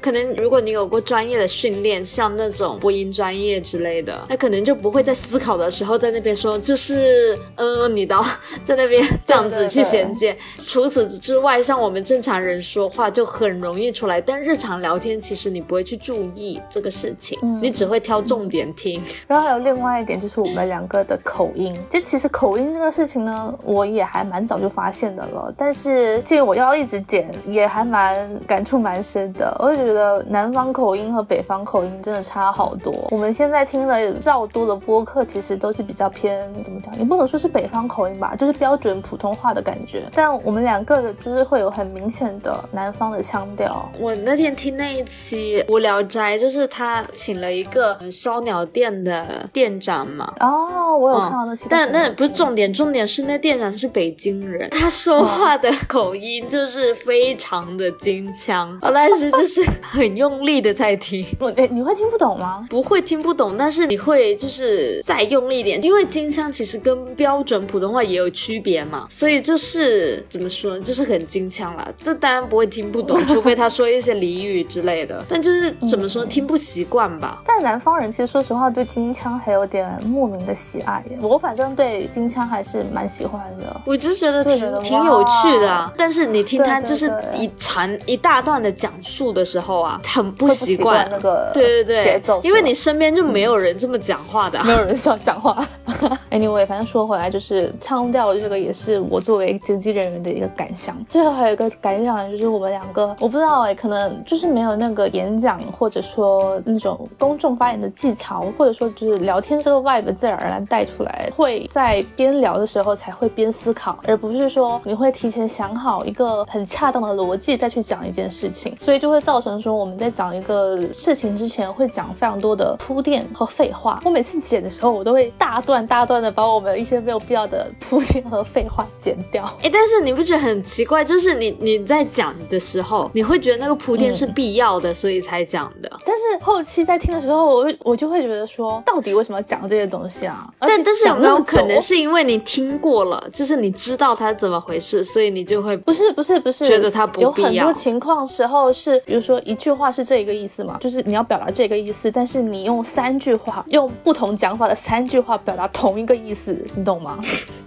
可能如果你有过专业的训练，像那种播音专业之类的，那可能就不会在思考的时候在那边说，就是嗯，你的在那边这样子去衔接。除此之外，像我们正常人说话就很容易出来，但日常聊天其实你不会去注意这个事情，你只会挑重点听。然后还有另外一点就是我们两个的口音，这其实口音这个事情呢，我也还蛮早就发现的了。但是既然我要一直剪，也还蛮感触蛮深的。我就觉得南方口音和北方口音真的差好多。我们现在听的较多的播客，其实都是比较偏怎么讲，也不能说是北方口音吧，就是标准普通话的感觉。但我们两个就是会有很明显的南方的腔调。我那天听那一期无聊斋，就是他请了一个烧鸟店的店长嘛。哦，我有看到那期，但那不是重点，重点是那店长是北京人，他说话的口音就是非常的京腔，但是就是很用力的在听。我你会听不懂吗？不会听不懂，但是你会就是再用力一点，因为京腔其实跟标准普通话也有区别嘛，所以就是怎么说，就是很京腔啦。这当然不会听不懂，除非他说一些俚语之类的。但就是怎么说，听不习惯吧。但南方人其实说实话对京腔还有点莫名的喜爱，我反正对京腔还是蛮喜欢的。我就觉得挺挺有趣的啊。但是你听他就是一长一大段的讲述的时候啊，很不习惯。那个对对对。节奏，因为你身边就没有人这么讲话的，没有人这样讲话。Anyway，反正说回来，就是腔调这个也是我作为经纪人员的一个感想。最后还有一个感想就是我们两个，我不知道哎，可能就是没有那个演讲或者说那种公众发言的技巧，或者说就是聊天这个 vibe 自然而然带出来，会在边聊的时候才会边思考，而不是说你会提前想好一个很恰当的逻辑再去讲一件事情，所以就会造成说我们在讲一个事情之前会讲非常多的铺垫和废话。我每次剪的时候，我都会大段大段的把我们一些没有必要的铺垫和废话剪掉。哎，但是你不觉得很奇怪？就是你你在讲的时候，你会觉得那个铺垫是必要的，所以才讲的。但是后期在听的时候，我我就会觉得说，到底为什么要讲这些东西啊？但但是有没有可能是因为你听过了，就是你知道它怎么回事，所以你就会不是不是不是觉得它不必要？有很多情况时候是，比如说一句话是这一个意思嘛，就是你要表达这个意思，但是你用三句话，用不同讲法的三句话表达同一个意思，你懂吗？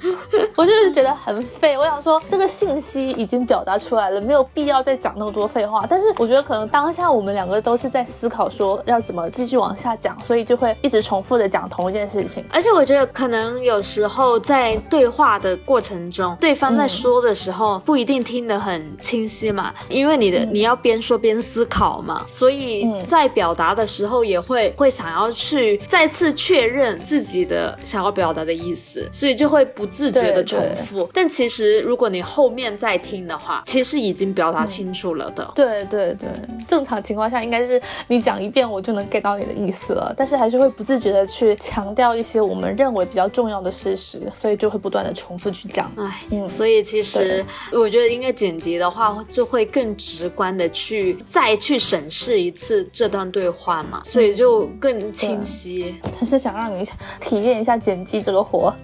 我就是觉得很废。我想说，这个信息已经表达出来了，没有必要再讲那么多废话。但是我觉得可能当下我们两个都是在思考说要怎么继续往下讲，所以就会一直重复的讲同一件事情。而且我觉得可能有时候在对话的过程中，对方在说的时候不一定听得很清晰嘛，因为你的你要边说边思考嘛，所以在表达的时候也会会想要去再次确认自己的想要表达的意思，所以就会不自觉的重复。但其实如果你后面再听的话，其实已经表达清楚了的。对对对，正常情况下应该是你讲一遍我就能 get 到你的意思了，但是还是会不自觉的去强调一些我们认为比较重要的事实，所以就会不断的重复去讲。哎，嗯，所以其实我觉得应该剪辑的话，就会更直观的去再去审视一次这段对话嘛，所以就更清晰。他是想让你体验一下剪辑这个活。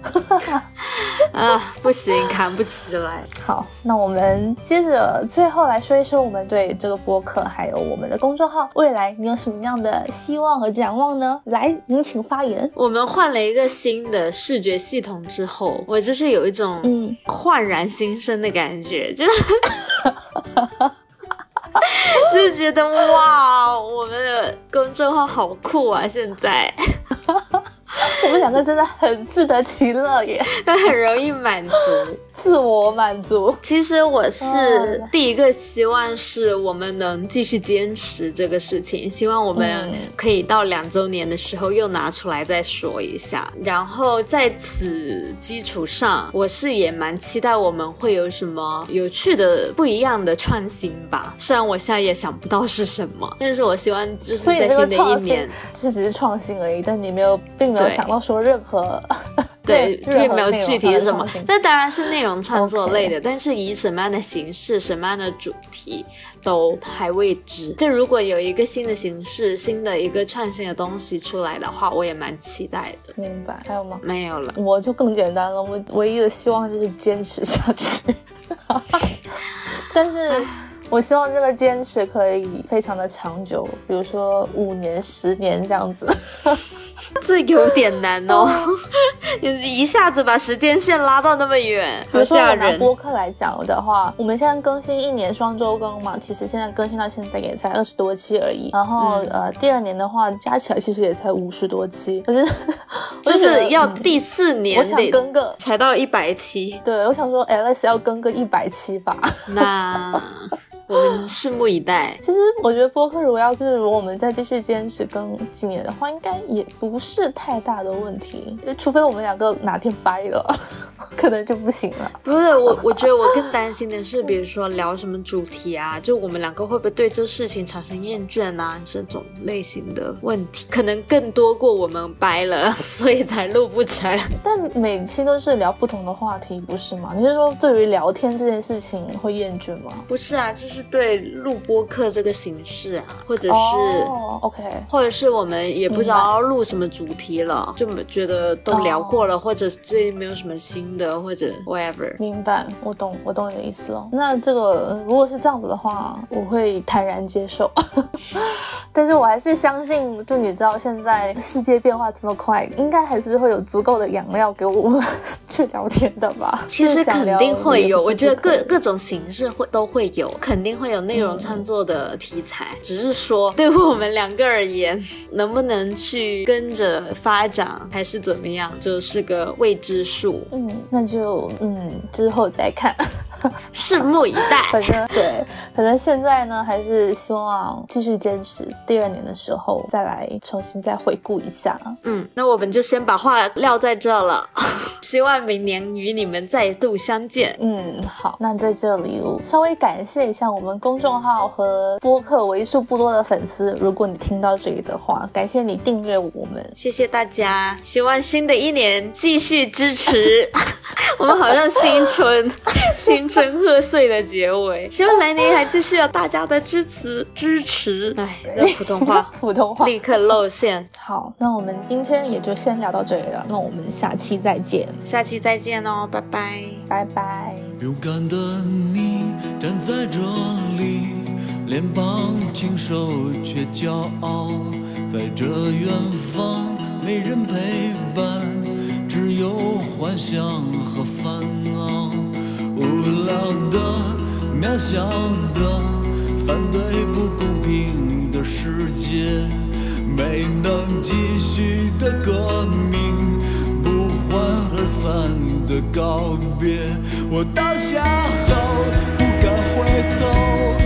啊，不行，扛不起来。好，那我们接着最后来说一说我们对这个播客还有我们的公众号未来你有什么样的希望和展望呢？来，您请发言。我们换了一个新的视觉系统之后，我就是有一种嗯焕然新生的感觉，就是 就是觉得哇，我们的公众号好酷啊！现在。我们两个真的很自得其乐耶，很容易满足。自我满足。其实我是哦第一个希望是我们能继续坚持这个事情，希望我们嗯可以到两周年的时候又拿出来再说一下。然后在此基础上，我是也蛮期待我们会有什么有趣的、不一样的创新吧。虽然我现在也想不到是什么，但是我希望就是在新的一年。这只是创新而已，但你没有，并没有想到说任何对，任并没有具体是什么上的创新，这当然是内容创作类的但是以什么样的形式、什么样的主题都还未知。就如果有一个新的形式、新的一个创新的东西出来的话，我也蛮期待的。明白？还有吗？没有了，我就更简单了，我唯一的希望就是坚持下去。但是，我希望这个坚持可以非常的长久，比如说五年、十年这样子。这有点难哦，你一下子把时间线拉到那么远，比如说。我拿播客来讲的话，我们现在更新一年双周更嘛，其实现在更新到现在也才二十多期而已。然后、嗯呃，第二年的话加起来其实也才五十多期，可是我就是要嗯第四年我想得更个。才到一百期，对，我想说，Alex 要更个一百期吧。那我们拭目以待。其实我觉得播客如果要是如果我们再继续坚持更几年的话，应该也不是太大的问题，就除非我们两个哪天掰了，可能就不行了。不是我，我觉得我更担心的是，比如说聊什么主题啊，就我们两个会不会对这事情产生厌倦啊，这种类型的问题，可能更多过我们掰了，所以才录不成。但每期都是聊不同的话题，不是吗？你是说对于聊天这件事情会厌倦吗？不是啊，就是对录播课这个形式啊，或者是。哦，OK，或者是我们也不知道要录什么主题了，就觉得都聊过了，或者最近没有什么新的，或者 whatever。明白，我懂，我懂你的意思了。那这个呃如果是这样子的话，我会坦然接受。但是我还是相信，就你知道现在世界变化这么快，应该还是会有足够的养料给我们 去聊天的吧？其实肯定会有，我觉得各各种形式会都会有，肯定会有内容创作的题材，只是说对我们两个而言，能不能去跟着发展，还是怎么样，就是个未知数，嗯，那就嗯之后再看。拭目以待。反正对，反正现在呢，还是希望继续坚持。第二年的时候再来重新再回顾一下。嗯，那我们就先把话撂在这了，希望明年与你们再度相见。嗯，好，那在这里我稍微感谢一下我们公众号和播客为数不多的粉丝，如果你听到这里的话，感谢你订阅我们。谢谢大家，希望新的一年继续支持。我们好像新春 新春贺岁的结尾，希望来年还继续有大家的支持支持。哎，这普通话 普通话。立刻露馅，好，那我们今天也就先聊到这里了，那我们下期再见，下期再见哦，拜拜。拜拜。勇敢的你站在这里，脸庞清瘦却骄傲，在这远方没人陪伴，只有幻想和烦恼，无聊的、渺小的，反对不公平的世界，没能继续的革命。不欢而散的告别，我倒下后不敢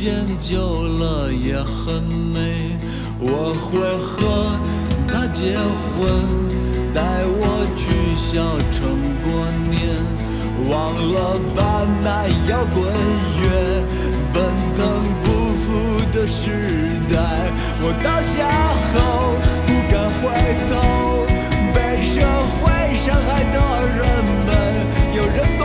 时间久了也很美。我会和她结婚，带我去小城过年。忘了吧，那摇滚乐，奔腾不复的时代。我倒下后不敢回头，被社会伤害的人们，有人堕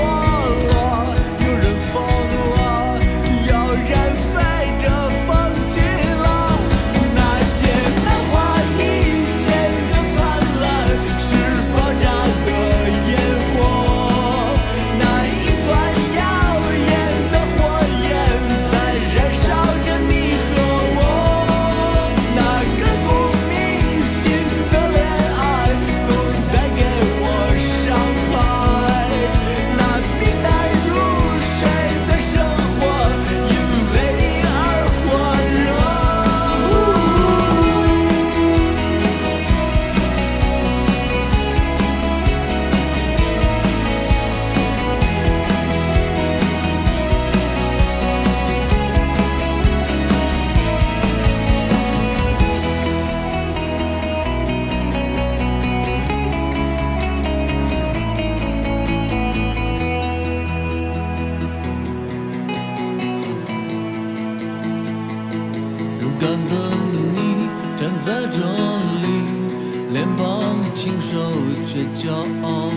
骄傲，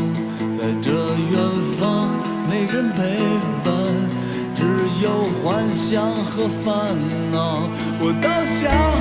在这远方没人陪伴，只有幻想和烦恼。我倒想。